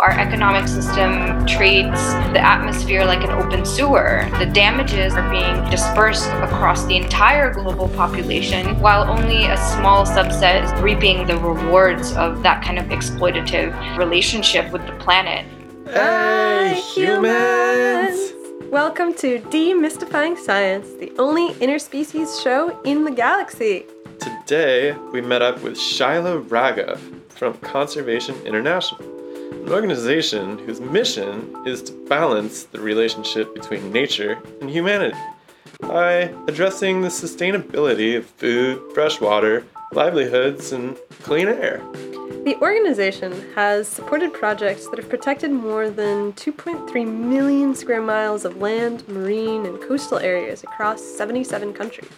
Our economic system treats the atmosphere like an open sewer. The damages are being dispersed across the entire global population, while only a small subset is reaping the rewards of that kind of exploitative relationship with the planet. Hey, humans! Welcome to Demystifying Science, the only interspecies show in the galaxy. Today, we met up with Shyla Raghav from Conservation International an organization whose mission is to balance the relationship between nature and humanity by addressing the sustainability of food, fresh water, livelihoods, and clean air. The organization has supported projects that have protected more than 2.3 million square miles of land, marine, and coastal areas across 77 countries.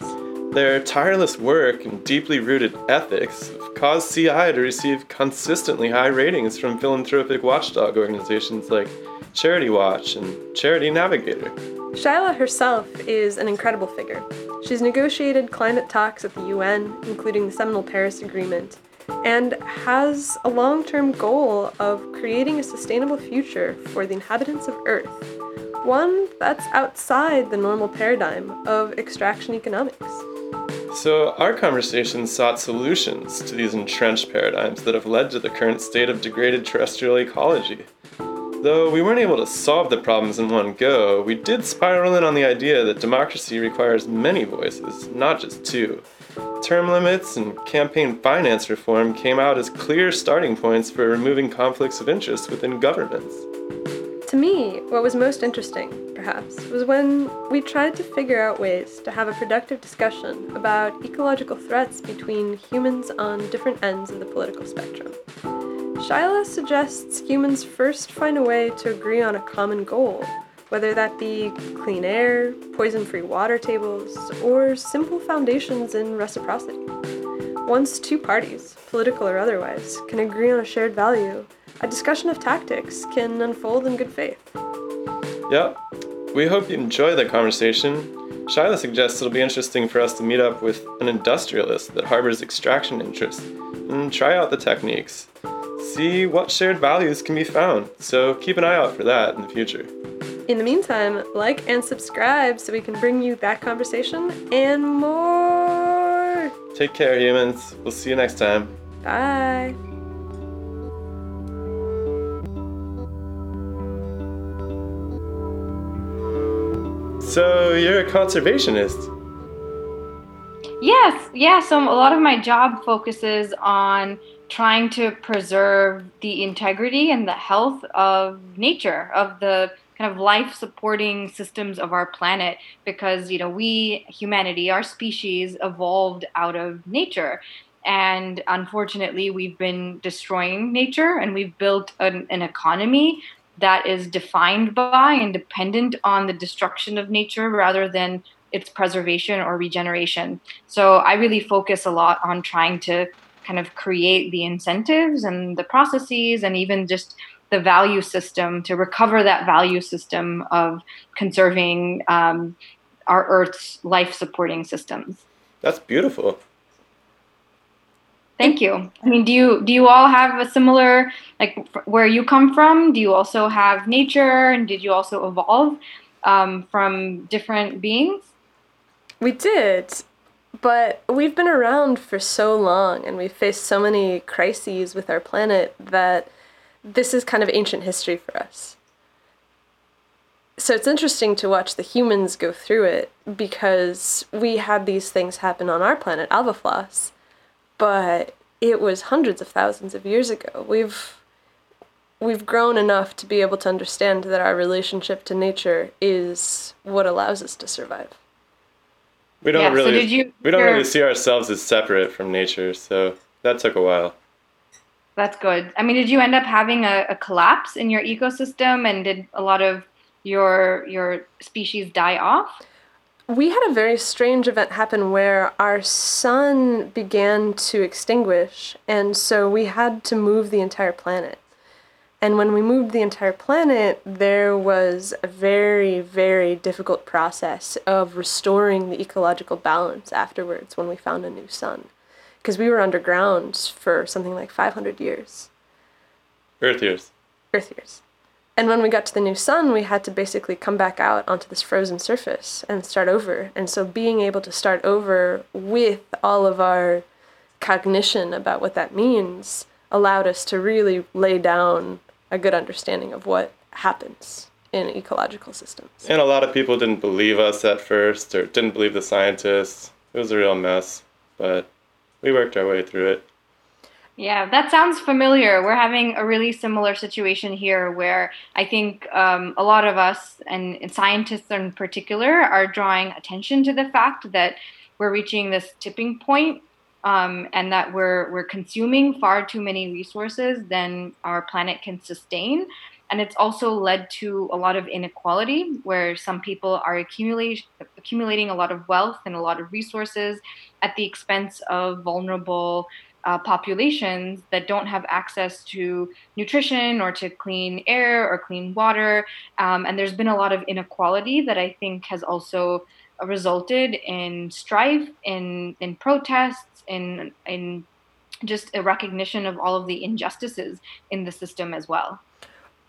Their tireless work and deeply rooted ethics have caused CI to receive consistently high ratings from philanthropic watchdog organizations like Charity Watch and Charity Navigator. Shyla herself is an incredible figure. She's negotiated climate talks at the UN, including the seminal Paris Agreement, and has a long term goal of creating a sustainable future for the inhabitants of Earth. One that's outside the normal paradigm of extraction economics. So, our conversation sought solutions to these entrenched paradigms that have led to the current state of degraded terrestrial ecology. Though we weren't able to solve the problems in one go, we did spiral in on the idea that democracy requires many voices, not just two. Term limits and campaign finance reform came out as clear starting points for removing conflicts of interest within governments. To me, what was most interesting, perhaps, was when we tried to figure out ways to have a productive discussion about ecological threats between humans on different ends of the political spectrum. Shyla suggests humans first find a way to agree on a common goal, whether that be clean air, poison free water tables, or simple foundations in reciprocity. Once two parties, political or otherwise, can agree on a shared value, a discussion of tactics can unfold in good faith. Yep. We hope you enjoy the conversation. Shyla suggests it'll be interesting for us to meet up with an industrialist that harbors extraction interests and try out the techniques. See what shared values can be found, so keep an eye out for that in the future. In the meantime, like and subscribe so we can bring you that conversation and more. Take care, humans. We'll see you next time. Bye. So, you're a conservationist? Yes, yeah. So a lot of my job focuses on trying to preserve the integrity and the health of nature, of the kind of life supporting systems of our planet because you know we humanity our species evolved out of nature and unfortunately we've been destroying nature and we've built an, an economy that is defined by and dependent on the destruction of nature rather than its preservation or regeneration. So I really focus a lot on trying to kind of create the incentives and the processes and even just the value system to recover that value system of conserving um, our Earth's life supporting systems. That's beautiful. Thank you. I mean, do you do you all have a similar like where you come from? Do you also have nature, and did you also evolve um, from different beings? We did, but we've been around for so long, and we've faced so many crises with our planet that this is kind of ancient history for us. So it's interesting to watch the humans go through it because we had these things happen on our planet, Alba Floss, but it was hundreds of thousands of years ago. We've we've grown enough to be able to understand that our relationship to nature is what allows us to survive. We don't yeah, really so we don't really see ourselves as separate from nature, so that took a while. That's good. I mean, did you end up having a, a collapse in your ecosystem and did a lot of your your species die off? we had a very strange event happen where our sun began to extinguish, and so we had to move the entire planet. And when we moved the entire planet, there was a very, very difficult process of restoring the ecological balance afterwards when we found a new sun. Because we were underground for something like 500 years. Earth years. Earth years. And when we got to the new sun, we had to basically come back out onto this frozen surface and start over. And so being able to start over with all of our cognition about what that means allowed us to really lay down a good understanding of what happens in ecological systems. And a lot of people didn't believe us at first or didn't believe the scientists. It was a real mess, but we worked our way through it. Yeah, that sounds familiar. We're having a really similar situation here where I think um, a lot of us, and, and scientists in particular, are drawing attention to the fact that we're reaching this tipping point um, and that we're we're consuming far too many resources than our planet can sustain. And it's also led to a lot of inequality, where some people are accumulating accumulating a lot of wealth and a lot of resources at the expense of vulnerable uh, populations that don't have access to nutrition or to clean air or clean water. Um, and there's been a lot of inequality that I think has also resulted in strife, in in protests, in in just a recognition of all of the injustices in the system as well.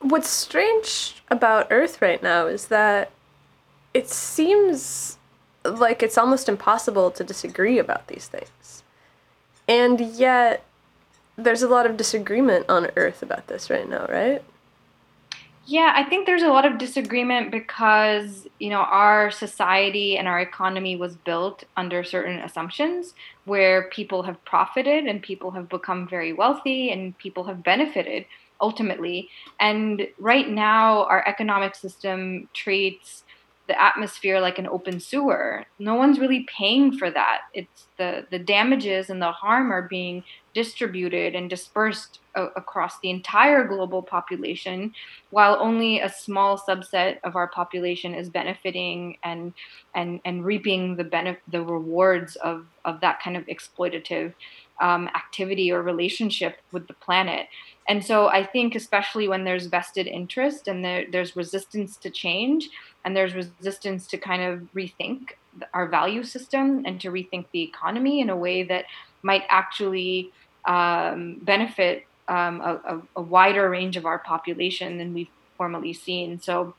What's strange about Earth right now is that it seems like it's almost impossible to disagree about these things. And yet, there's a lot of disagreement on Earth about this right now, right? Yeah, I think there's a lot of disagreement because, you know, our society and our economy was built under certain assumptions where people have profited and people have become very wealthy and people have benefited ultimately. And right now, our economic system treats the atmosphere like an open sewer. No one's really paying for that. It's the the damages and the harm are being distributed and dispersed a- across the entire global population, while only a small subset of our population is benefiting and and and reaping the benef- the rewards of of that kind of exploitative um, activity or relationship with the planet. And so I think, especially when there's vested interest and there, there's resistance to change, and there's resistance to kind of rethink our value system and to rethink the economy in a way that might actually um, benefit um, a, a, wider range of our population than we've formerly seen. So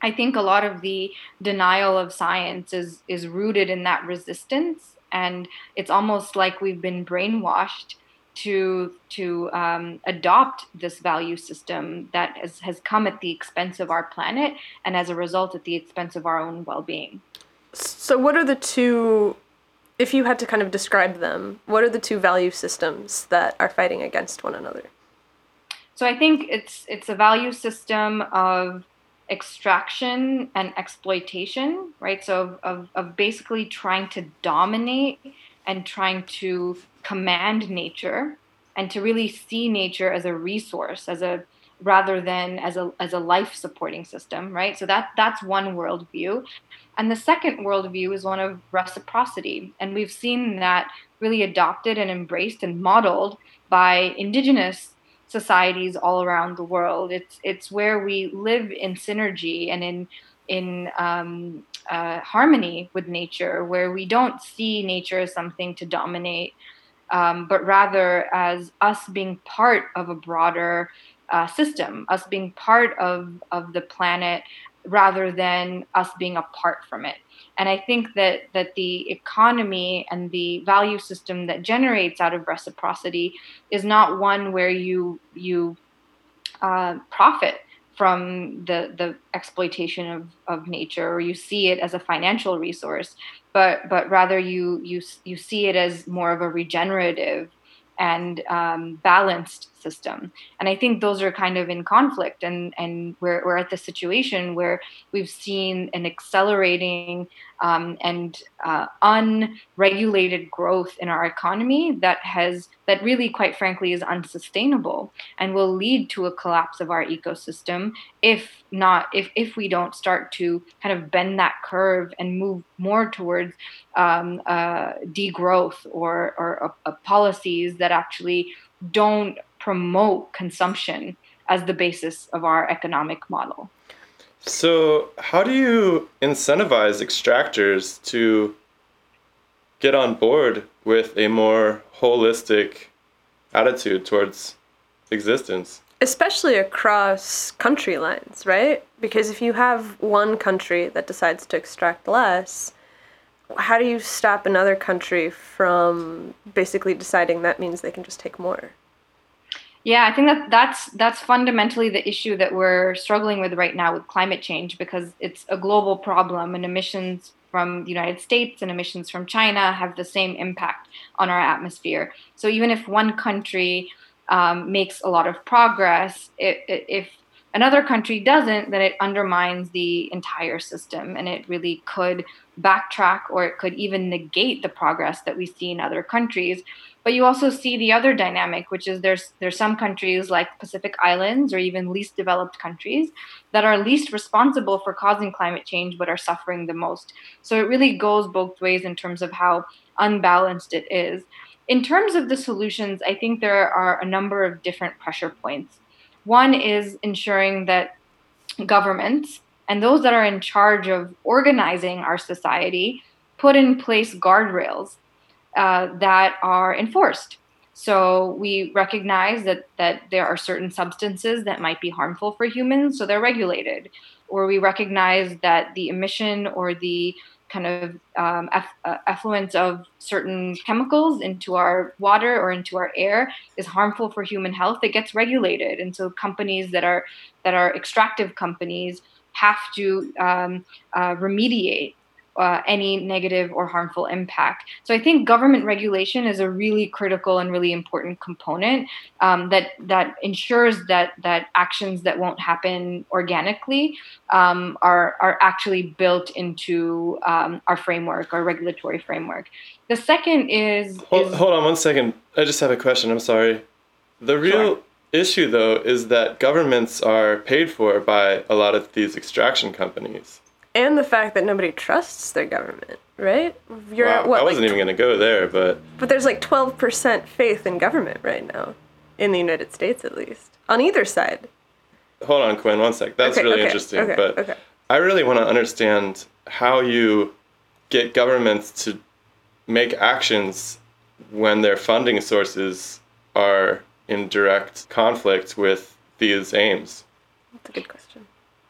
I think a lot of the denial of science is is rooted in that resistance, and it's almost like we've been brainwashed to to um, adopt this value system that has, has come at the expense of our planet and as a result at the expense of our own well-being. So what are the two if you had to kind of describe them what are the two value systems that are fighting against one another? So i think it's it's a value system of extraction and exploitation right? So of, of, basically trying to dominate and trying to command nature and to really see nature as a resource as a rather than as a as a life supporting system right? So that that's one worldview. And the second worldview is one of reciprocity. And we've seen that really adopted and embraced and modeled by indigenous societies all around the world it's it's where we live in synergy and in in um, uh, harmony with nature, where we don't see nature as something to dominate, um, but rather as us being part of a broader uh, system, us being part of, of the planet rather than us being apart from it. And I think that that the economy and the value system that generates out of reciprocity is not one where you you uh, profit from the the exploitation of, of nature or you see it as a financial resource but but rather you you you see it as more of a regenerative and um, balanced system. And I think those are kind of in conflict, and and we're we're at the situation where we've seen an accelerating um, and uh, unregulated growth in our economy that has that really, quite frankly, is unsustainable and will lead to a collapse of our ecosystem if not if if we don't start to kind of bend that curve and move more towards um, uh, degrowth or or uh, uh policies that actually don't promote consumption as the basis of our economic model. So, how do you incentivize extractors to get on board with a more holistic attitude towards existence? especially across country lines, right? Because if you have one country that decides to extract less, how do you stop another country from basically deciding that means they can just take more? Yeah, I think that that's that's fundamentally the issue that we're struggling with right now with climate change because it's a global problem and emissions from the United States and emissions from China have the same impact on our atmosphere. So even if one country um, makes a lot of progress, it, it, if another country doesn't, then it undermines the entire system and it really could backtrack or it could even negate the progress that we see in other countries. But you also see the other dynamic, which is there's there's some countries like Pacific Islands or even least developed countries that are least responsible for causing climate change but are suffering the most. So it really goes both ways in terms of how unbalanced it is. In terms of the solutions, I think there are a number of different pressure points. One is ensuring that governments and those that are in charge of organizing our society put in place guardrails uh, that are enforced. So we recognize that that there are certain substances that might be harmful for humans, so they're regulated. Or we recognize that the emission or the kind of um, uh, effluence of certain chemicals into our water or into our air is harmful for human health. It gets regulated, and so companies that are that are extractive companies have to um, uh, remediate uh, any negative or harmful impact. So I think government regulation is a really critical and really important component um, that that ensures that that actions that won't happen organically um, are are actually built into um, our framework, our regulatory framework. The second is, hold, is hold on one second. I just have a question. I'm sorry. The real Sure. issue though is that governments are paid for by a lot of these extraction companies. And the fact that nobody trusts their government, right? You're wow, at what? I wasn't like, even going to go there, but But there's like 12% faith in government right now, in the United States at least, on either side. hold on, Quinn, one sec. That's Okay, really okay, interesting. okay, but. I really want to understand how you get governments to make actions when their funding sources are in direct conflict with these aims. That's a good question.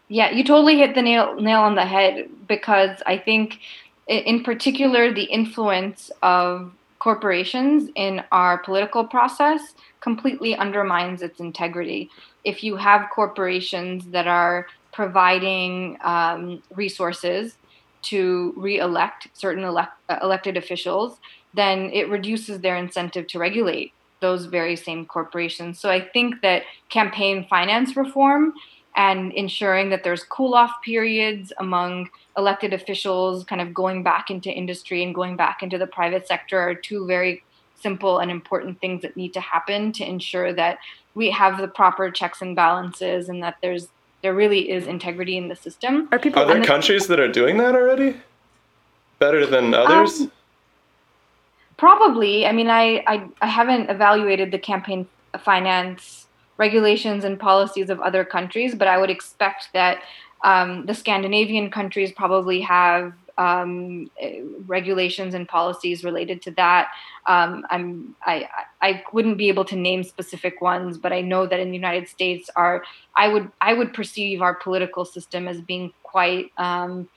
Yeah, you totally hit the nail nail on the head because I think, in particular, the influence of corporations in our political process completely undermines its integrity. If you have corporations that are providing um, resources to re-elect certain elect- uh, elected officials, then it reduces their incentive to regulate those very same corporations. So I think that campaign finance reform and ensuring that there's cool off periods among elected officials kind of going back into industry and going back into the private sector are two very simple and important things that need to happen to ensure that we have the proper checks and balances and that there's there really is integrity in the system. Are people Are there And the- countries that are doing that already? Better than others? Um, Probably. I mean, I, I, I haven't evaluated the campaign finance regulations and policies of other countries, but I would expect that um, the Scandinavian countries probably have um, regulations and policies related to that. Um, I'm, I, I wouldn't be able to name specific ones, but I know that in the United States, our I would I would perceive our political system as being quite um,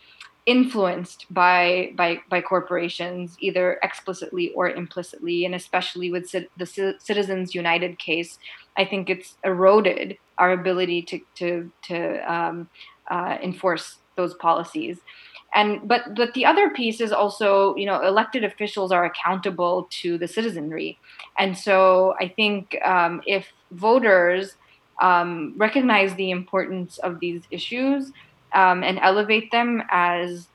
influenced by by by corporations either explicitly or implicitly and especially with the Ci- citizens united case i think it's eroded our ability to to to um, uh, enforce those policies. And but but the other piece is also you know elected officials are accountable to the citizenry. And so i think um, if voters um, recognize the importance of these issues um, and elevate them as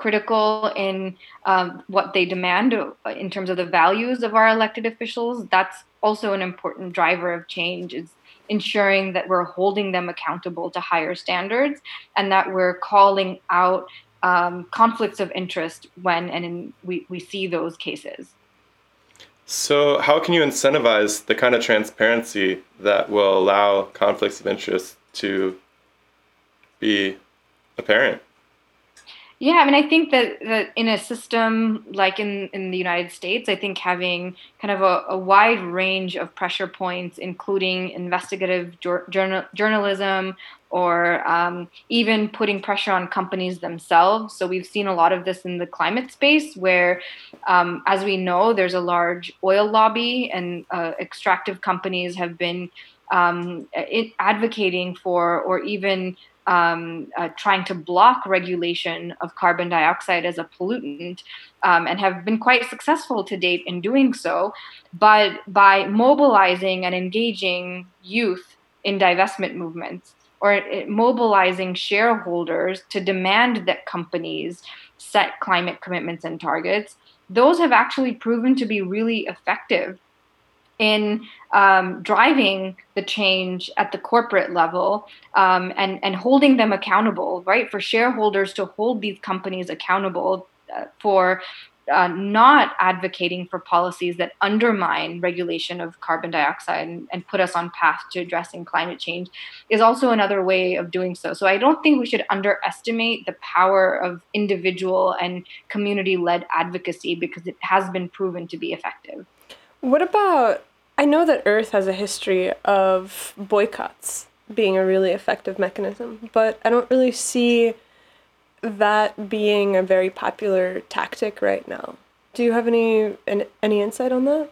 critical in um, what they demand uh, in terms of the values of our elected officials. That's also an important driver of change. Is ensuring that we're holding them accountable to higher standards and that we're calling out um, conflicts of interest when and in, we, we see those cases. So, how can you incentivize the kind of transparency that will allow conflicts of interest to be apparent? Yeah, I mean, I think that, that in a system like in, in the United States, I think having kind of a, a wide range of pressure points, including investigative journal, journalism or um, even putting pressure on companies themselves. So we've seen a lot of this in the climate space, where, um, as we know, there's a large oil lobby, and uh, extractive companies have been um, advocating for or even um, uh, trying to block regulation of carbon dioxide as a pollutant um, and have been quite successful to date in doing so. But by mobilizing and engaging youth in divestment movements or mobilizing shareholders to demand that companies set climate commitments and targets, those have actually proven to be really effective in um, driving the change at the corporate level um, and, and holding them accountable, right? For shareholders to hold these companies accountable uh, for uh, not advocating for policies that undermine regulation of carbon dioxide and, and, put us on path to addressing climate change is also another way of doing so. So I don't think we should underestimate the power of individual and community-led advocacy because it has been proven to be effective. What about I know that Earth has a history of boycotts being a really effective mechanism, but I don't really see that being a very popular tactic right now. Do you have any any insight on that?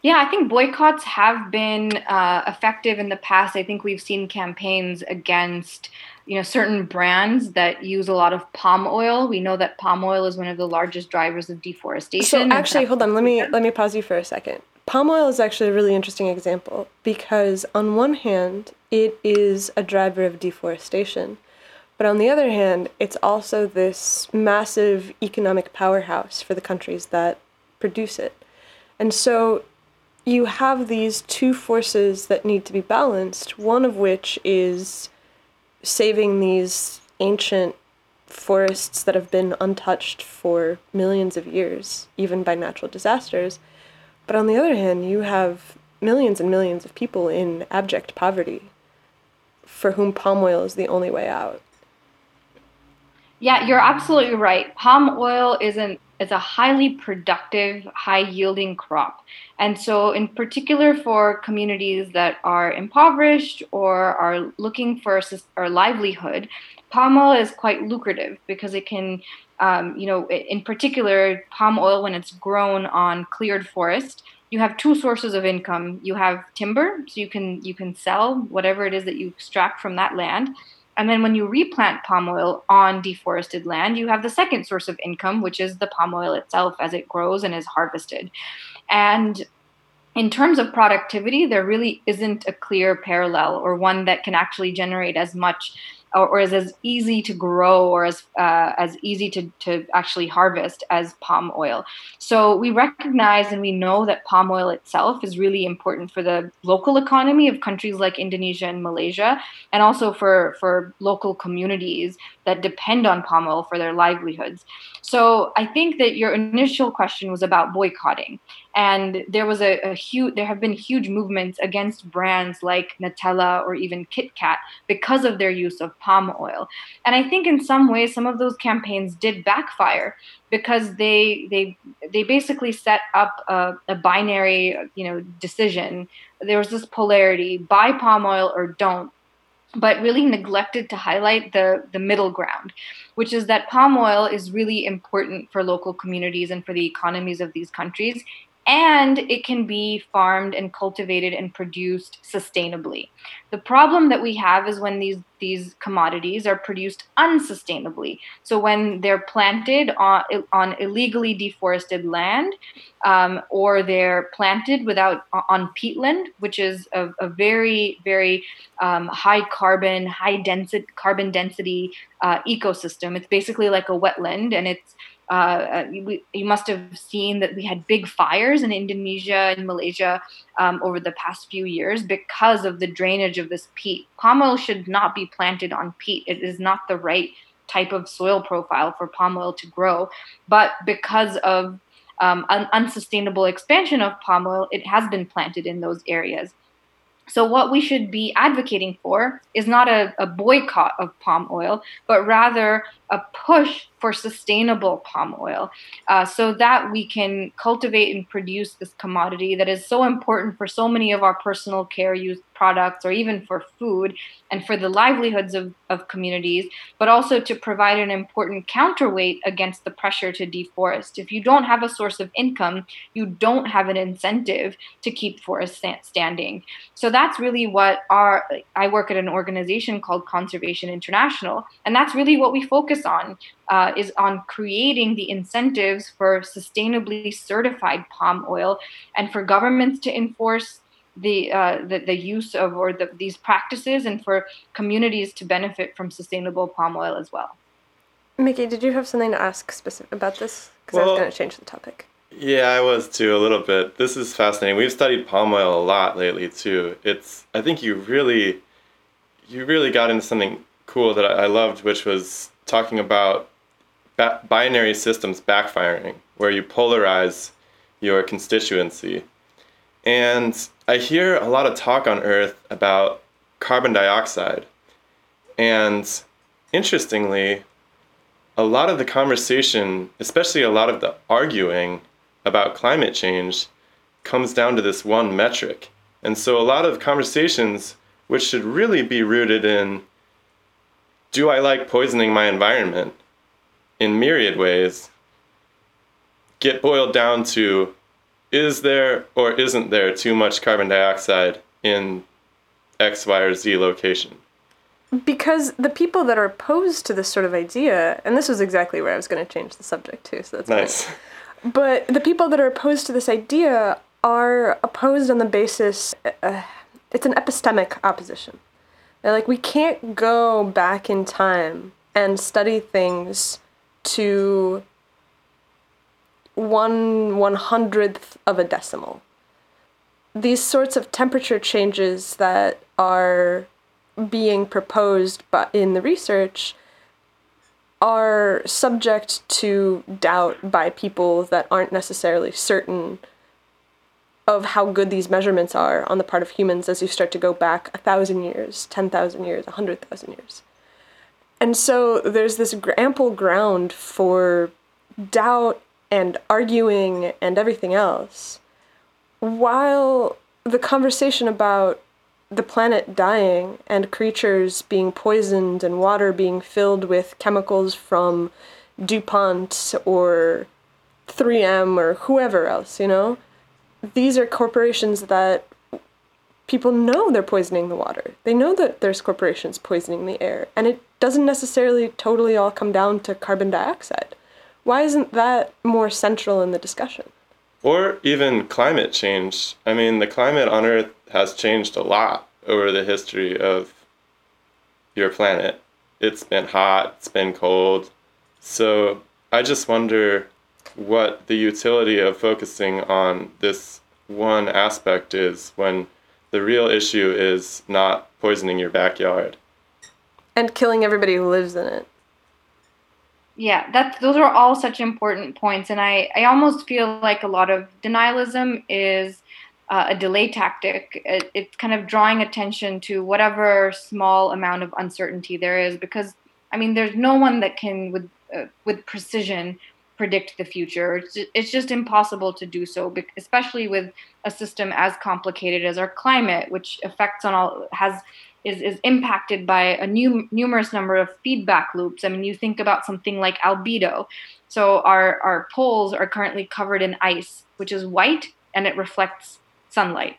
Yeah, I think boycotts have been uh, effective in the past. I think we've seen campaigns against you know certain brands that use a lot of palm oil. We know that palm oil is one of the largest drivers of deforestation. So actually, hold on. Let me let me pause you for a second. Palm oil is actually a really interesting example because, on one hand, it is a driver of deforestation, but on the other hand, it's also this massive economic powerhouse for the countries that produce it. And so you have these two forces that need to be balanced, one of which is saving these ancient forests that have been untouched for millions of years, even by natural disasters but on the other hand, you have millions and millions of people in abject poverty for whom palm oil is the only way out. Yeah, you're absolutely right. Palm oil is an is a highly productive, high yielding crop. And so in particular for communities that are impoverished or are looking for a, livelihood, palm oil is quite lucrative because it can um, you know, in particular, palm oil, when it's grown on cleared forest, you have two sources of income. You have timber, so you can you can sell whatever it is that you extract from that land. And then when you replant palm oil on deforested land, you have the second source of income, which is the palm oil itself as it grows and is harvested. And in terms of productivity, there really isn't a clear parallel or one that can actually generate as much or, or is as easy to grow or as uh, as easy to, to actually harvest as palm oil. So we recognize and we know that palm oil itself is really important for the local economy of countries like Indonesia and Malaysia, and also for for local communities that depend on palm oil for their livelihoods. So I think that your initial question was about boycotting, and there was a, a huge there have been huge movements against brands like Nutella or even Kit Kat because of their use of palm oil. And I think in some ways some of those campaigns did backfire because they they they basically set up a, a binary you know decision. There was this polarity: buy palm oil or don't but really neglected to highlight the, the middle ground, which is that palm oil is really important for local communities and for the economies of these countries and it can be farmed and cultivated and produced sustainably. The problem that we have is when these these commodities are produced unsustainably. So when they're planted on, on illegally deforested land, um, or they're planted without on peatland, which is a, a very very um, high carbon, high density carbon density uh, ecosystem. It's basically like a wetland, and it's uh, we, you must have seen that we had big fires in Indonesia and Malaysia um, over the past few years because of the drainage of this peat. Palm oil should not be planted on peat. It is not the right type of soil profile for palm oil to grow. But because of um, an unsustainable expansion of palm oil, it has been planted in those areas. So, what we should be advocating for is not a, a boycott of palm oil, but rather a push for sustainable palm oil uh, so that we can cultivate and produce this commodity that is so important for so many of our personal care use products or even for food and for the livelihoods of, of communities, but also to provide an important counterweight against the pressure to deforest. If you don't have a source of income, you don't have an incentive to keep forests standing. So that's really what our, I work at an organization called Conservation International, and that's really what we focus on. Uh, is on creating the incentives for sustainably certified palm oil and for governments to enforce the, uh, the, the use of or the, these practices and for communities to benefit from sustainable palm oil as well. Mickey, did you have something to ask specific about this? Because well, I was going to change the topic. Yeah, I was too a little bit. This is fascinating. We've studied palm oil a lot lately too. It's I think you really you really got into something cool that I loved, which was talking about ba- binary systems backfiring, where you polarize your constituency. And I hear a lot of talk on Earth about carbon dioxide. And interestingly, a lot of the conversation, especially a lot of the arguing about climate change, comes down to this one metric. And so a lot of conversations, which should really be rooted in do I like poisoning my environment in myriad ways, get boiled down to is there or isn't there too much carbon dioxide in X, Y, or Z location? Because the people that are opposed to this sort of idea, and this was exactly where I was going to change the subject to, so that's nice. But the people that are opposed to this idea are opposed on the basis, uh, it's an epistemic opposition. They're like, we can't go back in time and study things to one one hundredth of a decimal. These sorts of temperature changes that are being proposed but in the research are subject to doubt by people that aren't necessarily certain of how good these measurements are on the part of humans as you start to go back a thousand years, 10,000 years, a 100,000 years. And so there's this ample ground for doubt and arguing and everything else, while the conversation about the planet dying and creatures being poisoned and water being filled with chemicals from DuPont or 3M or whoever else, you know? These are corporations that people know they're poisoning the water. They know that there's corporations poisoning the air. And it doesn't necessarily totally all come down to carbon dioxide. Why isn't that more central in the discussion? Or even climate change. I mean, the climate on Earth has changed a lot over the history of your planet. It's been hot, it's been cold. So I just wonder what the utility of focusing on this one aspect is when the real issue is not poisoning your backyard. And killing everybody who lives in it. Yeah that those are all such important points and i i almost feel like a lot of denialism is uh, a delay tactic. It, it's kind of drawing attention to whatever small amount of uncertainty there is because i mean there's no one that can with uh, with precision predict the future it's, it's just impossible to do so especially with a system as complicated as our climate which affects on all has is, is impacted by a new, numerous number of feedback loops. I mean, you think about something like albedo. So our, our poles are currently covered in ice, which is white and it reflects sunlight.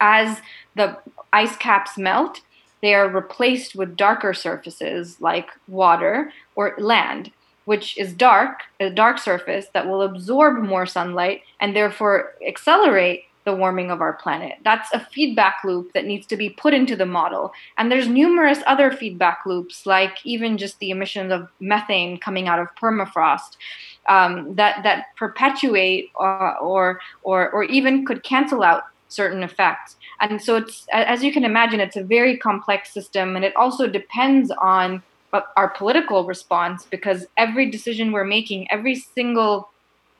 As the ice caps melt, they are replaced with darker surfaces like water or land, which is dark, a dark surface that will absorb more sunlight and therefore accelerate the warming of our planet. That's a feedback loop that needs to be put into the model. And there's numerous other feedback loops, like even just the emissions of methane coming out of permafrost, um, that that perpetuate uh, or or or even could cancel out certain effects. And so it's as you can imagine, it's a very complex system, and it also depends on Uh, our political response because every decision we're making, every single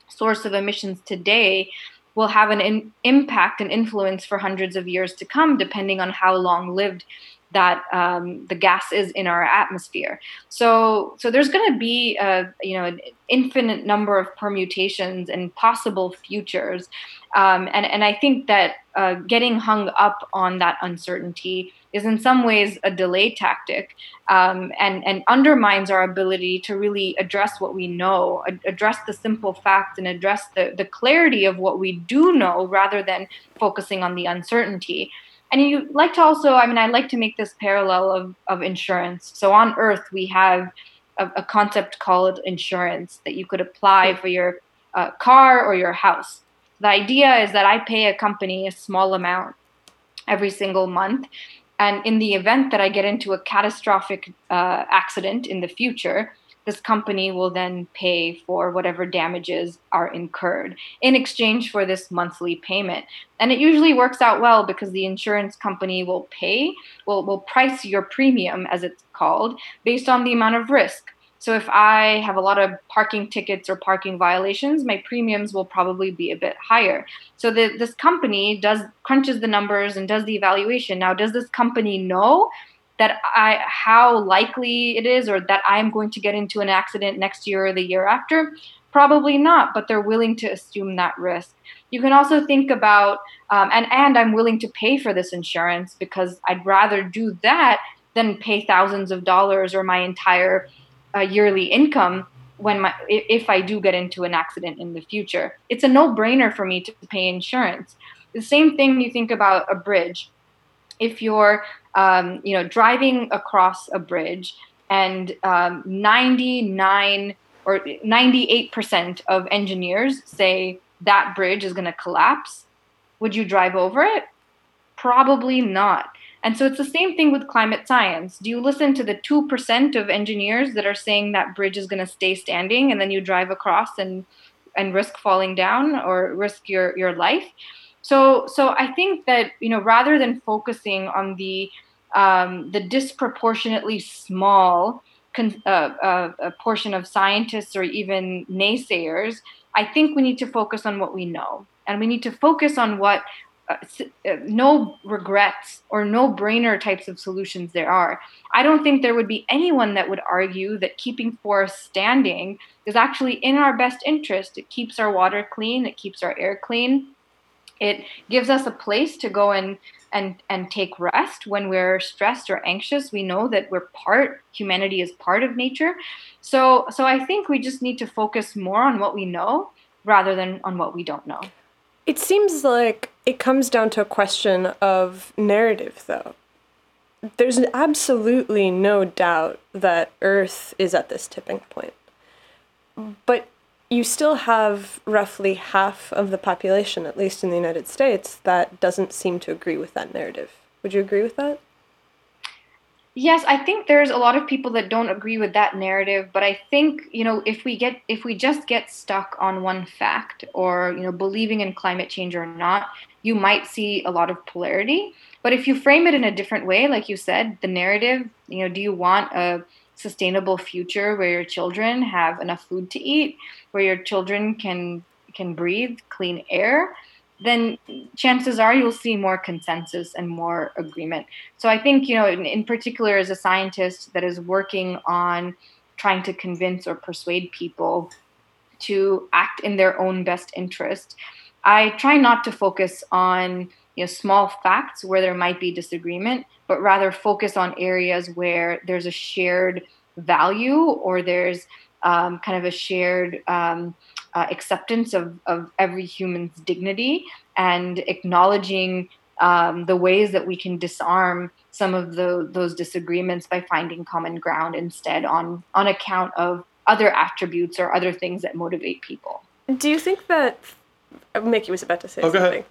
source of emissions today will have an in, impact and influence for hundreds of years to come, depending on how long lived that um, the gas is in our atmosphere. So, so there's going to be a you know an infinite number of permutations and possible futures, um, and and I think that uh, getting hung up on that uncertainty is in some ways a delay tactic um, and, and undermines our ability to really address what we know, address the simple facts, and address the, the clarity of what we do know rather than focusing on the uncertainty. And you like to also, I mean, I like to make this parallel of, of insurance. So on Earth, we have a, a concept called insurance that you could apply for your uh, car or your house. The idea is that I pay a company a small amount every single month and in the event that I get into a catastrophic uh, accident in the future, this company will then pay for whatever damages are incurred in exchange for this monthly payment. And it usually works out well because the insurance company will pay, will, will price your premium, as it's called, based on the amount of risk. So if I have a lot of parking tickets or parking violations, my premiums will probably be a bit higher. So the, this company does crunches the numbers and does the evaluation. Now, does this company know that I how likely it is or that I'm going to get into an accident next year or the year after? Probably not, but they're willing to assume that risk. You can also think about um, and and I'm willing to pay for this insurance because I'd rather do that than pay thousands of dollars or my entire uh, yearly income when my if I do get into an accident in the future. It's a no-brainer for me to pay insurance. The same thing you think about a bridge. If you're um, you know driving across a bridge and um, 99 or 98% of engineers say that bridge is going to collapse, would you drive over it? Probably not. And so it's the same thing with climate science. Do you listen to the 2% of engineers that are saying that bridge is going to stay standing and then you drive across and and risk falling down or risk your your life? So so I think that, you know, rather than focusing on the um, the disproportionately small con- uh, uh, portion of scientists or even naysayers, I think we need to focus on what we know. And we need to focus on what uh, uh, no regrets or no brainer types of solutions there are. I don't think there would be anyone that would argue that keeping forests standing is actually in our best interest. It keeps our water clean, it keeps our air clean. It gives us a place to go and and and take rest when we're stressed or anxious. We know that we're part humanity is part of nature. So so I think we just need to focus more on what we know rather than on what we don't know. It seems like it comes down to a question of narrative, though. There's absolutely no doubt that Earth is at this tipping point. But you still have roughly half of the population, at least in the United States, that doesn't seem to agree with that narrative. Would you agree with that? Yes, I think there's a lot of people that don't agree with that narrative, but I think, you know, if we get if we just get stuck on one fact or, you know, believing in climate change or not, you might see a lot of polarity. But if you frame it in a different way, like you said, the narrative, you know, do you want a sustainable future where your children have enough food to eat, where your children can can breathe clean air? then chances are you'll see more consensus and more agreement. So I think, you know, in, in, particular, as a scientist that is working on trying to convince or persuade people to act in their own best interest, I try not to focus on you know small facts where there might be disagreement, but rather focus on areas where there's a shared value or there's um, kind of a shared um, uh, acceptance of, of every human's dignity and acknowledging um, the ways that we can disarm some of the, those disagreements by finding common ground instead on, on account of other attributes or other things that motivate people. Do you think that Mickey was about to say oh, something?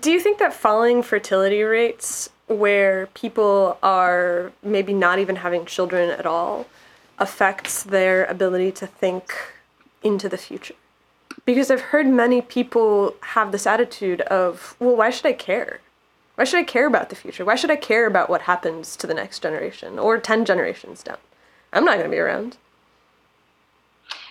Do you think that falling fertility rates, where people are maybe not even having children at all, affects their ability to think into the future. Because I've heard many people have this attitude of, well, why should I care? Why should I care about the future? Why should I care about what happens to the next generation or 10 generations down? I'm not going to be around.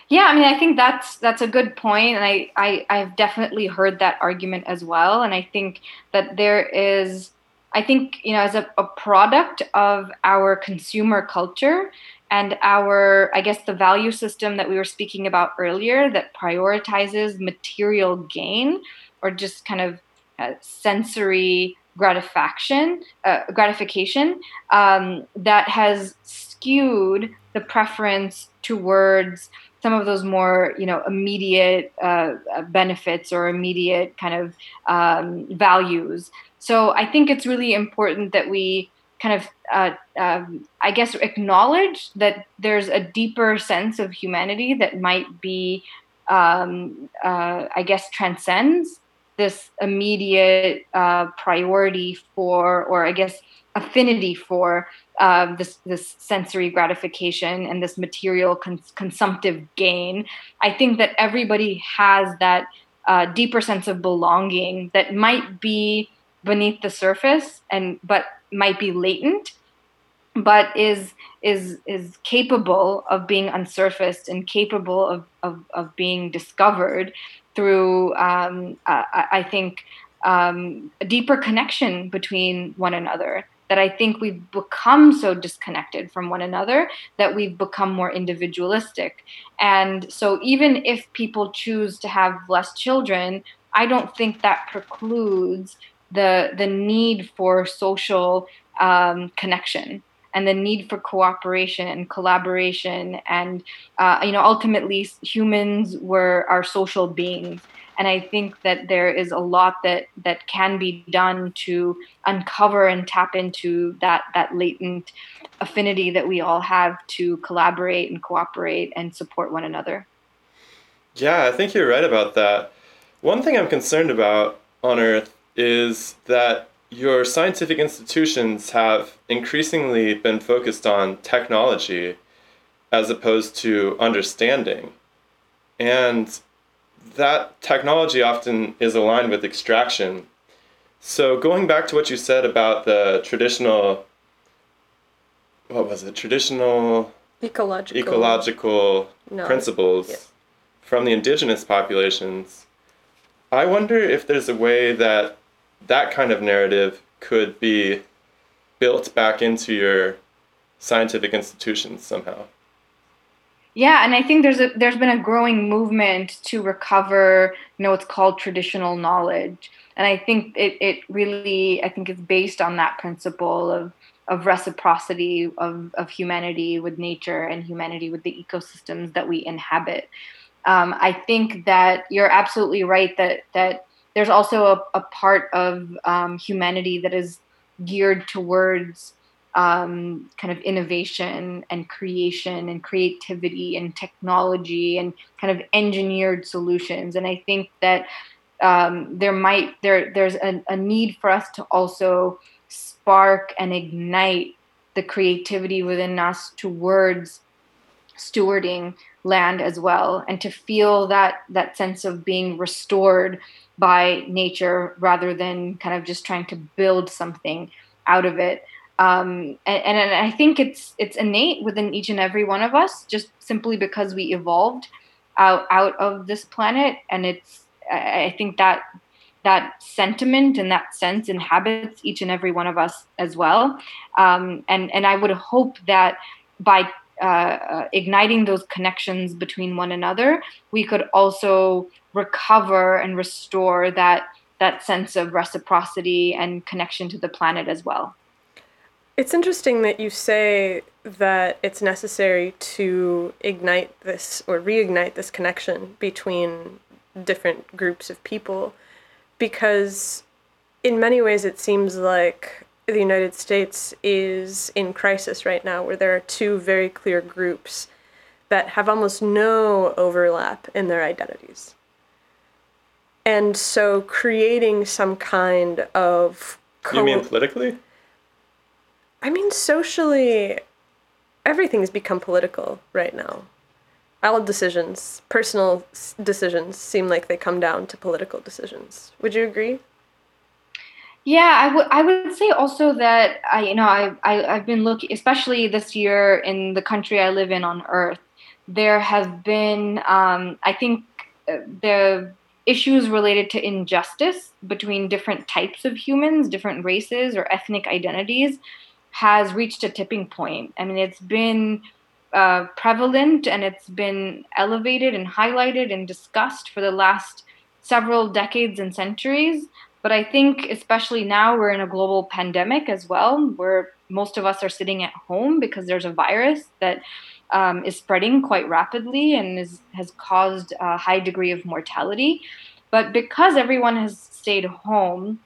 Yeah, I mean, I think that's that's a good point, and I, I I've definitely heard that argument as well. And I think that there is I think, you know, as a, a product of our consumer culture and our, I guess, the value system that we were speaking about earlier that prioritizes material gain or just kind of uh, sensory gratification, uh, gratification um, that has skewed the preference towards some of those more you know immediate uh, benefits or immediate kind of um, values so i think it's really important that we kind of uh, um, i guess acknowledge that there's a deeper sense of humanity that might be um, uh, i guess transcends this immediate uh, priority for or i guess affinity for uh, this this sensory gratification and this material cons- consumptive gain. I think that everybody has that uh, deeper sense of belonging that might be beneath the surface and but might be latent, but is is is capable of being unsurfaced and capable of of, of being discovered through um, I, I think um, a deeper connection between one another that I think we've become so disconnected from one another that we've become more individualistic. And so, even if people choose to have less children, I don't think that precludes the the need for social um, connection and the need for cooperation and collaboration and uh, you know ultimately humans were are social beings. And i think that there is a lot that that can be done to uncover and tap into that that latent affinity that we all have to collaborate and cooperate and support one another. Yeah i think you're right about that. One thing i'm concerned about on earth is that your scientific institutions have increasingly been focused on technology as opposed to understanding. And that technology often is aligned with extraction. So, going back to what you said about the traditional, what was it, traditional ecological, ecological no. principles yes. from the indigenous populations, I wonder if there's a way that that kind of narrative could be built back into your scientific institutions somehow. Yeah, and I think there's a there's been a growing movement to recover, you know, what's called traditional knowledge. And I think it, it really I think it's based on that principle of of reciprocity of, of humanity with nature and humanity with the ecosystems that we inhabit. Um, I think that you're absolutely right that that there's also a, a part of um, humanity that is geared towards um, kind of innovation and creation and creativity and technology and kind of engineered solutions. And I think that um, there might there there's a, a need for us to also spark and ignite the creativity within us towards stewarding land as well and to feel that that sense of being restored by nature rather than kind of just trying to build something out of it. Um, and, and I think it's it's innate within each and every one of us, just simply because we evolved out out of this planet, and it's I think that that sentiment and that sense inhabits each and every one of us as well. Um, and and I would hope that by uh, uh, igniting those connections between one another, we could also recover and restore that that sense of reciprocity and connection to the planet as well. It's interesting that you say that it's necessary to ignite this or reignite this connection between different groups of people because in many ways it seems like the United States is in crisis right now where there are two very clear groups that have almost no overlap in their identities. And so creating some kind of. Co- you mean politically? I mean, socially, everything's become political right now. All decisions, personal decisions, seem like they come down to political decisions. Would you agree? Yeah, I would. I would say also that I, you know, I, I I've been looking, especially this year in the country I live in on Earth. There have been, um, I think, uh, the issues related to injustice between different types of humans, different races, or ethnic identities has reached a tipping point. I mean, it's been uh, prevalent and it's been elevated and highlighted and discussed for the last several decades and centuries. But I think, especially now, we're in a global pandemic as well, where most of us are sitting at home because there's a virus that um, is spreading quite rapidly and is, has caused a high degree of mortality. But because everyone has stayed home,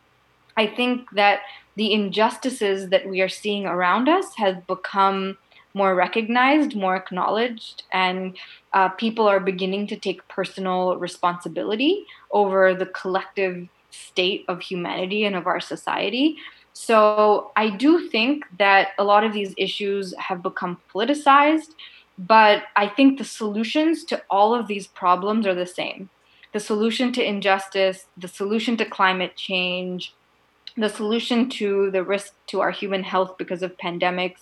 I think that the injustices that we are seeing around us have become more recognized, more acknowledged, and uh, people are beginning to take personal responsibility over the collective state of humanity and of our society. So I do think that a lot of these issues have become politicized, but I think the solutions to all of these problems are the same. The solution to injustice, the solution to climate change, the solution to the risk to our human health because of pandemics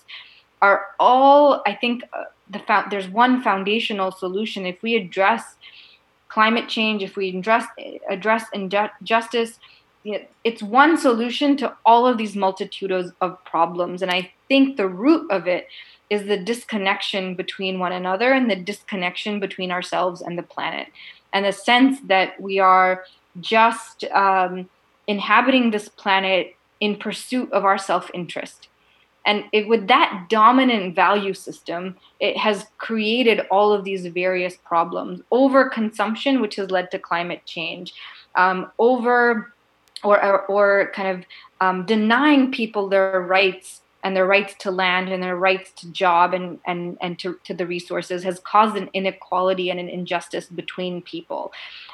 are all i think uh, the fa- there's one foundational solution if we address climate change if we address address injustice it's one solution to all of these multitudes of problems and i think the root of it is the disconnection between one another and the disconnection between ourselves and the planet. And the sense that we are just um, inhabiting this planet in pursuit of our self interest. And it, with that dominant value system, it has created all of these various problems. Overconsumption, which has led to climate change, um, over or, or, or, kind of um, denying people their rights and their rights to land and their rights to job and, and, and to, to the resources has caused an inequality and an injustice between people.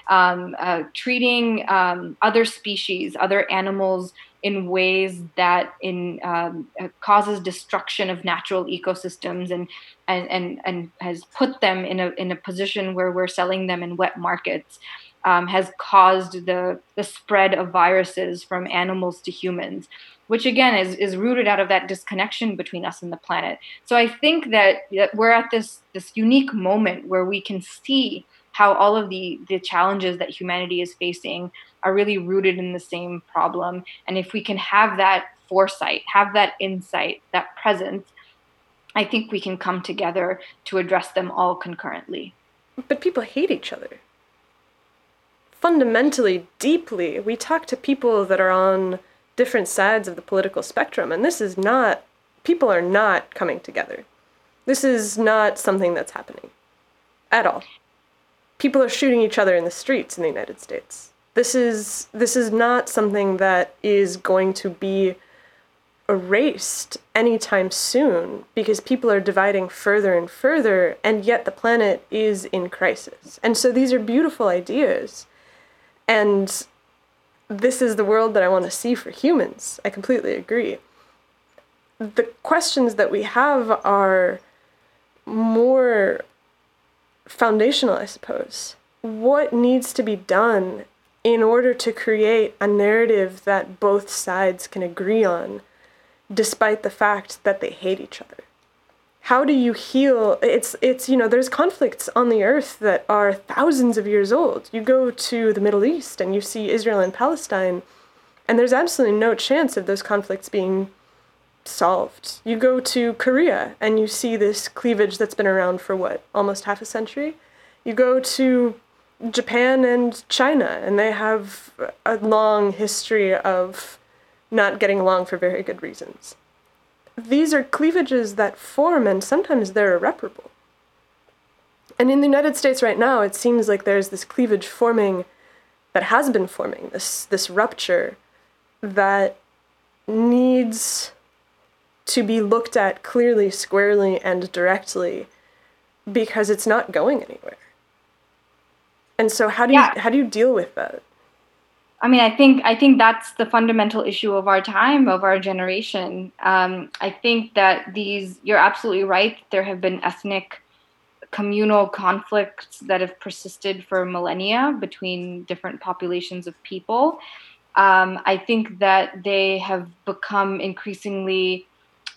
Um, uh, treating um, other species, other animals in ways that in um, uh, causes destruction of natural ecosystems and, and and and has put them in a in a position where we're selling them in wet markets um, has caused the the spread of viruses from animals to humans which again is, is rooted out of that disconnection between us and the planet. So I think that, that we're at this this unique moment where we can see how all of the the challenges that humanity is facing are really rooted in the same problem. And if we can have that foresight, have that insight, that presence, I think we can come together to address them all concurrently. But people hate each other. Fundamentally, deeply, we talk to people that are on different sides of the political spectrum. And this is not, people are not coming together. This is not something that's happening at all. People are shooting each other in the streets in the United States. This is this is not something that is going to be erased anytime soon because people are dividing further and further and yet the planet is in crisis. And so these are beautiful ideas. And this is the world that I want to see for humans. I completely agree. The questions that we have are more foundational, I suppose. What needs to be done in order to create a narrative that both sides can agree on, despite the fact that they hate each other? How do you heal? It's it's you know there's conflicts on the earth that are thousands of years old. You go to the middle east and you see israel and palestine and there's absolutely no chance of those conflicts being solved. You go to korea and you see this cleavage that's been around for what almost half a century? You go to japan and china and they have a long history of not getting along for very good reasons these are cleavages that form, and sometimes they're irreparable. And in the United States right now, it seems like there's this cleavage forming that has been forming, this, this rupture that needs to be looked at clearly, squarely, and directly because it's not going anywhere. And so how do yeah. you how do you deal with that? I mean, I think I think that's the fundamental issue of our time, of our generation. Um, I think that these you're absolutely right. There have been ethnic, communal conflicts that have persisted for millennia between different populations of people. Um, I think that they have become increasingly,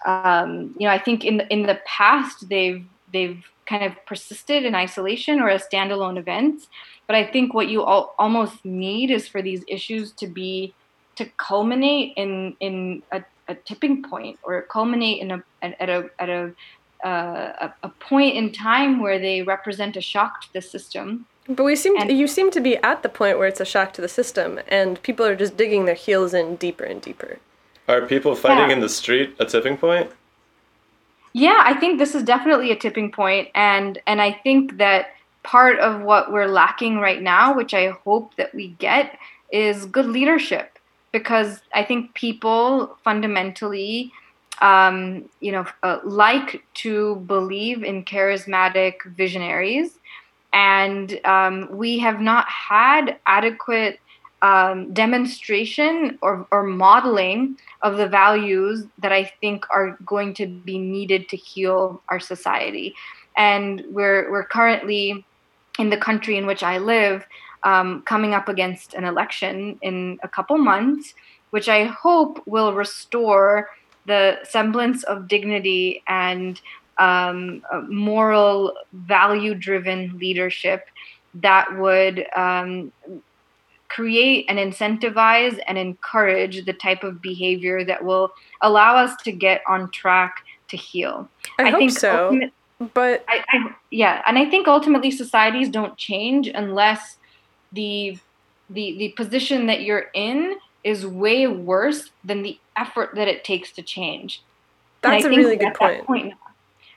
um, you know, I think in the, in the past they've they've kind of persisted in isolation or as standalone events. But I think what you all, almost need is for these issues to be to culminate in in a, a tipping point or culminate in a at a at a uh, a, a point in time where they represent a shock to the system. But we seem to, you seem to be at the point where it's a shock to the system, and people are just digging their heels in deeper and deeper. Are people fighting yeah. in the street a tipping point? Yeah, I think this is definitely a tipping point, and and I think that part of what we're lacking right now, which I hope that we get, is good leadership, because I think people fundamentally, um, you know, uh, like to believe in charismatic visionaries, and um, we have not had adequate um, demonstration or, or modeling of the values that I think are going to be needed to heal our society. And we're, we're currently in the country in which I live um, coming up against an election in a couple months, which I hope will restore the semblance of dignity and um, moral, value driven leadership that would um, create and incentivize and encourage the type of behavior that will allow us to get on track to heal. I, I hope think so. but I, I, yeah, and I think ultimately societies don't change unless the the the position that you're in is way worse than the effort that it takes to change. That's a really good point. point now,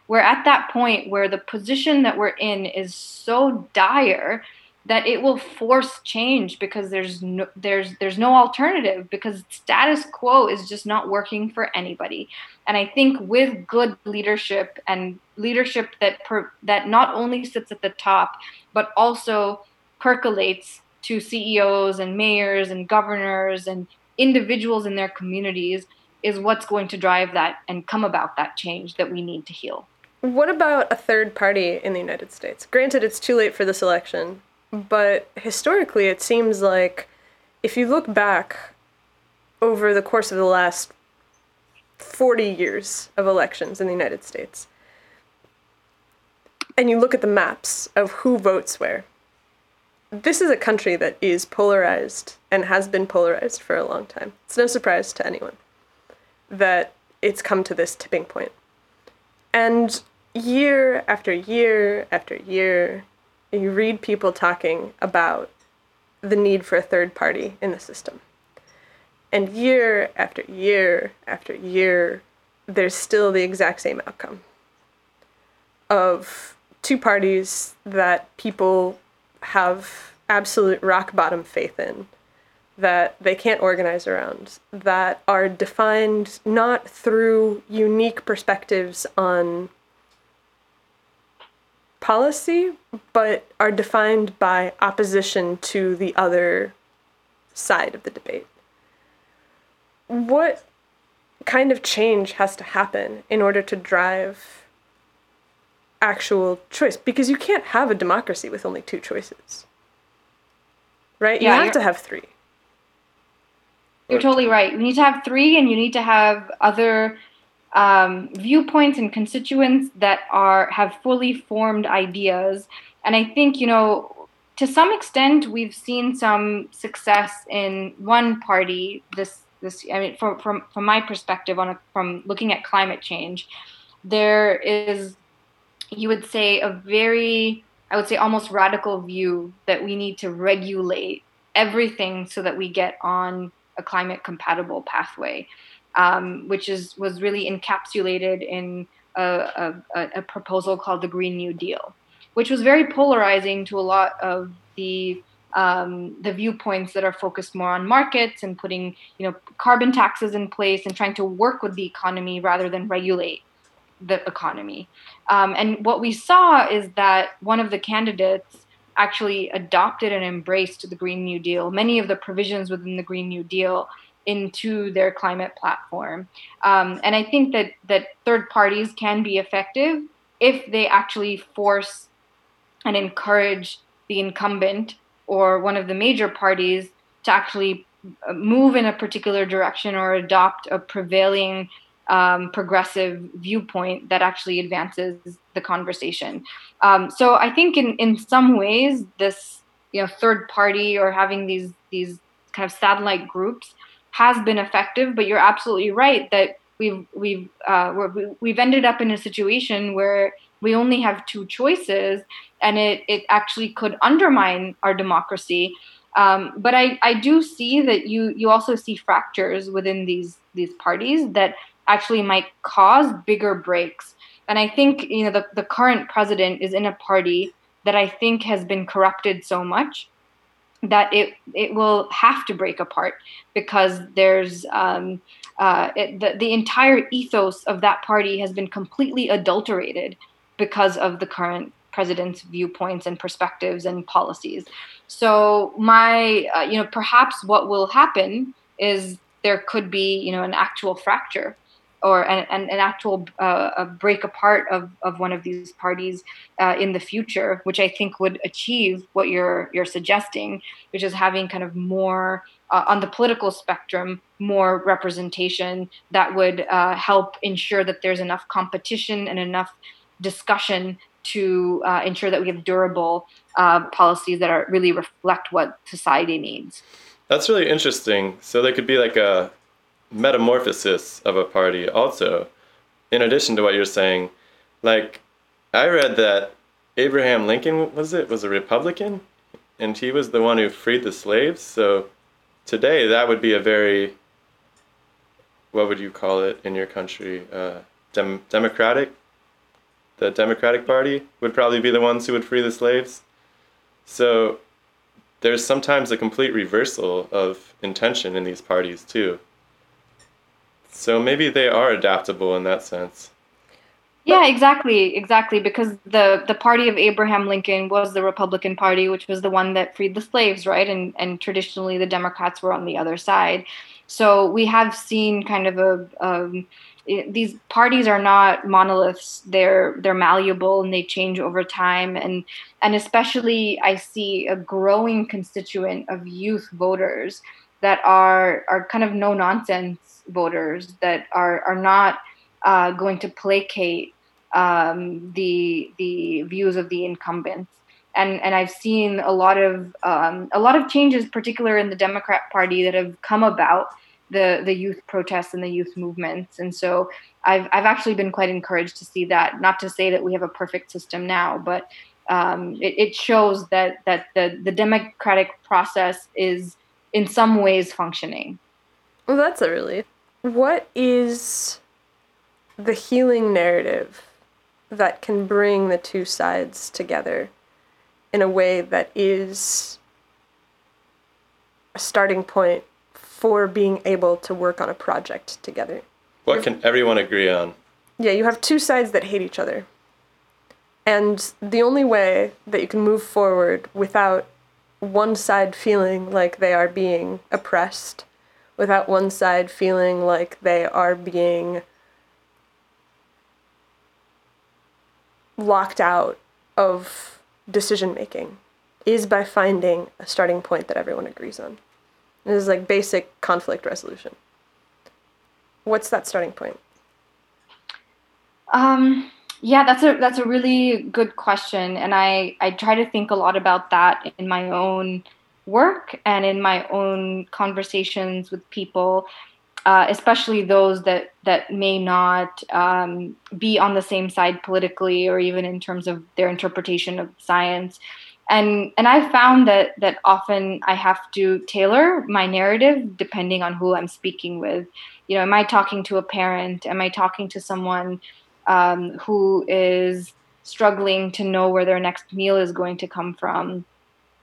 we're at that point where the position that we're in is so dire that it will force change because there's no there's there's no alternative because status quo is just not working for anybody and i think with good leadership and leadership that per, that not only sits at the top but also percolates to CEOs and mayors and governors and individuals in their communities is what's going to drive that and come about that change that we need to heal. What about a third party in the United States? Granted, it's too late for this election, but historically, it seems like if you look back over the course of the last 40 years of elections in the United States, and you look at the maps of who votes where, this is a country that is polarized and has been polarized for a long time. It's no surprise to anyone that it's come to this tipping point. And year after year after year, you read people talking about the need for a third party in the system. And year after year after year, there's still the exact same outcome of two parties that people have absolute rock bottom faith in, that they can't organize around, that are defined not through unique perspectives on policy, but are defined by opposition to the other side of the debate. What kind of change has to happen in order to drive actual choice? Because you can't have a democracy with only two choices. Right? You have to have three. You're totally right. You need to have three, and you need to have other um, viewpoints and constituents that are have fully formed ideas. And I think you know, to some extent, we've seen some success in one party. This this I mean, from from from my perspective, on a, from looking at climate change, there is, you would say, a very I would say almost radical view that we need to regulate everything so that we get on a climate compatible pathway um, which is was really encapsulated in a, a, a, proposal called the Green New Deal, which was very polarizing to a lot of the um, the viewpoints that are focused more on markets and putting you know carbon taxes in place and trying to work with the economy rather than regulate the economy. Um, and what we saw is that one of the candidates actually adopted and embraced the Green New Deal. Many of the provisions within the Green New Deal into their climate platform. Um, and I think that that third parties can be effective if they actually force and encourage the incumbent or one of the major parties to actually uh, move in a particular direction or adopt a prevailing um, progressive viewpoint that actually advances the conversation. Um, so I think in in some ways this you know third party or having these these kind of satellite groups has been effective. But you're absolutely right that we've we've uh, we've ended up in a situation where we only have two choices, and it it actually could undermine our democracy. Um, but I, I do see that you you also see fractures within these these parties that actually might cause bigger breaks. And I think you know the, the current president is in a party that I think has been corrupted so much that it it will have to break apart because there's um, uh, it, the the entire ethos of that party has been completely adulterated because of the current president's viewpoints and perspectives and policies. So my uh, you know perhaps what will happen is there could be you know an actual fracture or an, an, an actual uh, break apart of, of one of these parties uh, in the future, which I think would achieve what you're you're suggesting, which is having kind of more uh, on the political spectrum, more representation that would uh, help ensure that there's enough competition and enough discussion to uh, ensure that we have durable uh, policies that are really reflect what society needs. That's really interesting. So there could be like a metamorphosis of a party also in addition to what you're saying like i read that abraham lincoln was it was a republican and he was the one who freed the slaves so today that would be a very what would you call it in your country uh, dem- democratic? The democratic party would probably be the ones who would free the slaves. So there's sometimes a complete reversal of intention in these parties too so maybe they are adaptable in that sense. Yeah, exactly, exactly. Because the the party of Abraham Lincoln was the Republican Party, which was the one that freed the slaves, right? And and traditionally the Democrats were on the other side. So we have seen kind of a um, these parties are not monoliths. They're they're malleable and they change over time. And and especially I see a growing constituent of youth voters that are are kind of no nonsense voters that are are not uh, going to placate um, the the views of the incumbents. And and I've seen a lot of um, a lot of changes, particularly in the Democrat Party, that have come about the the youth protests and the youth movements. And so I've I've actually been quite encouraged to see that. Not to say that we have a perfect system now, but um, it, it, shows that that the the democratic process is in some ways functioning. Well, that's a relief. What is the healing narrative that can bring the two sides together in a way that is a starting point for being able to work on a project together? What can everyone agree on? Yeah, you have two sides that hate each other. And the only way that you can move forward without one side feeling like they are being oppressed without one side feeling like they are being locked out of decision making is by finding a starting point that everyone agrees on. This is like basic conflict resolution. What's that starting point? Um, yeah, that's a that's a really good question, and I I try to think a lot about that in my own work and in my own conversations with people, uh, especially those that that may not um, be on the same side politically or even in terms of their interpretation of science. And and I've found that that often I have to tailor my narrative depending on who I'm speaking with. You know, am I talking to a parent? Am I talking to someone um, who is struggling to know where their next meal is going to come from?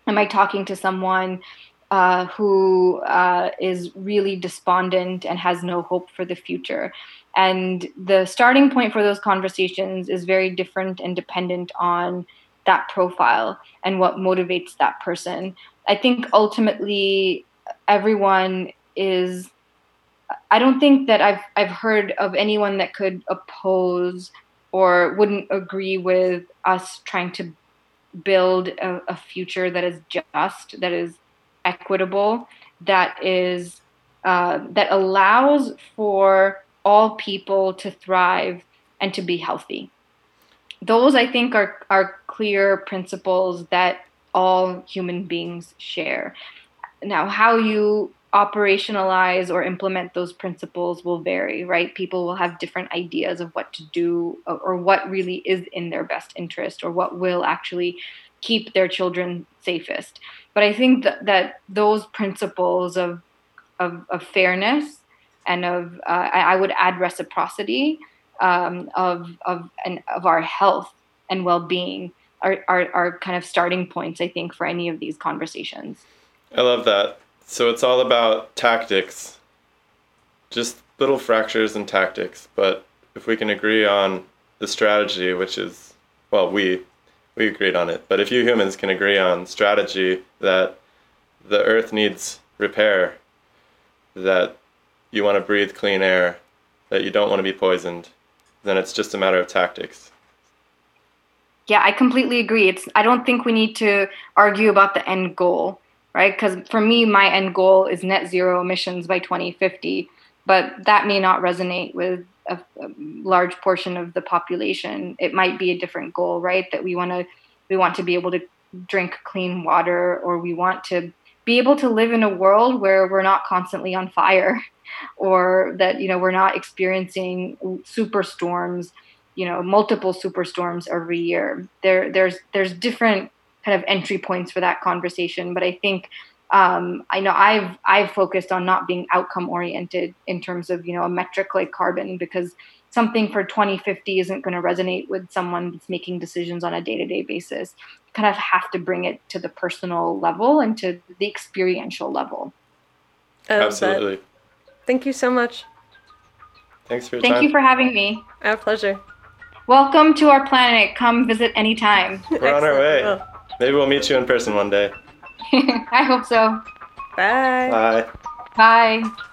am I talking to someone uh, who uh, is really despondent and has no hope for the future? And the starting point for those conversations is very different and dependent on that profile and what motivates that person. I think ultimately everyone is I don't think that I've I've heard of anyone that could oppose or wouldn't agree with us trying to build a, a future that is just, that is equitable, that is uh, that allows for all people to thrive and to be healthy. Those, I think, are, are clear principles that all human beings share. Now, how you operationalize or implement those principles will vary, right? People will have different ideas of what to do or what really is in their best interest or what will actually keep their children safest. But I think that, that those principles of, of, of fairness and of, uh, I, I would add reciprocity um, of, of, and of our health and well being are, are, are kind of starting points, I think, for any of these conversations. I love that. So it's all about tactics, just little fractures in tactics. But if we can agree on the strategy, which is, well, we we agreed on it. But if you humans can agree on strategy that the Earth needs repair, that you want to breathe clean air, that you don't want to be poisoned, then it's just a matter of tactics. Yeah, I completely agree. It's I don't think we need to argue about the end goal right? Because for me, my end goal is net zero emissions by 2050, but that may not resonate with a, a large portion of the population. It might be a different goal, right? That we want to we want to be able to drink clean water, or we want to be able to live in a world where we're not constantly on fire, or that you know we're not experiencing superstorms you know multiple superstorms every year there there's there's different kind of entry points for that conversation. But I think um, I know I've I've focused on not being outcome oriented in terms of you know a metric like carbon because something for 2050 isn't going to resonate with someone that's making decisions on a day-to-day basis. You kind of have to bring it to the personal level and to the experiential level. Absolutely. thank you so much. Thanks for your thank time. you for having me. Our pleasure. Welcome to our planet. Come visit anytime. We're on our way Maybe we'll meet you in person one day. I hope so. Bye. Bye. Bye.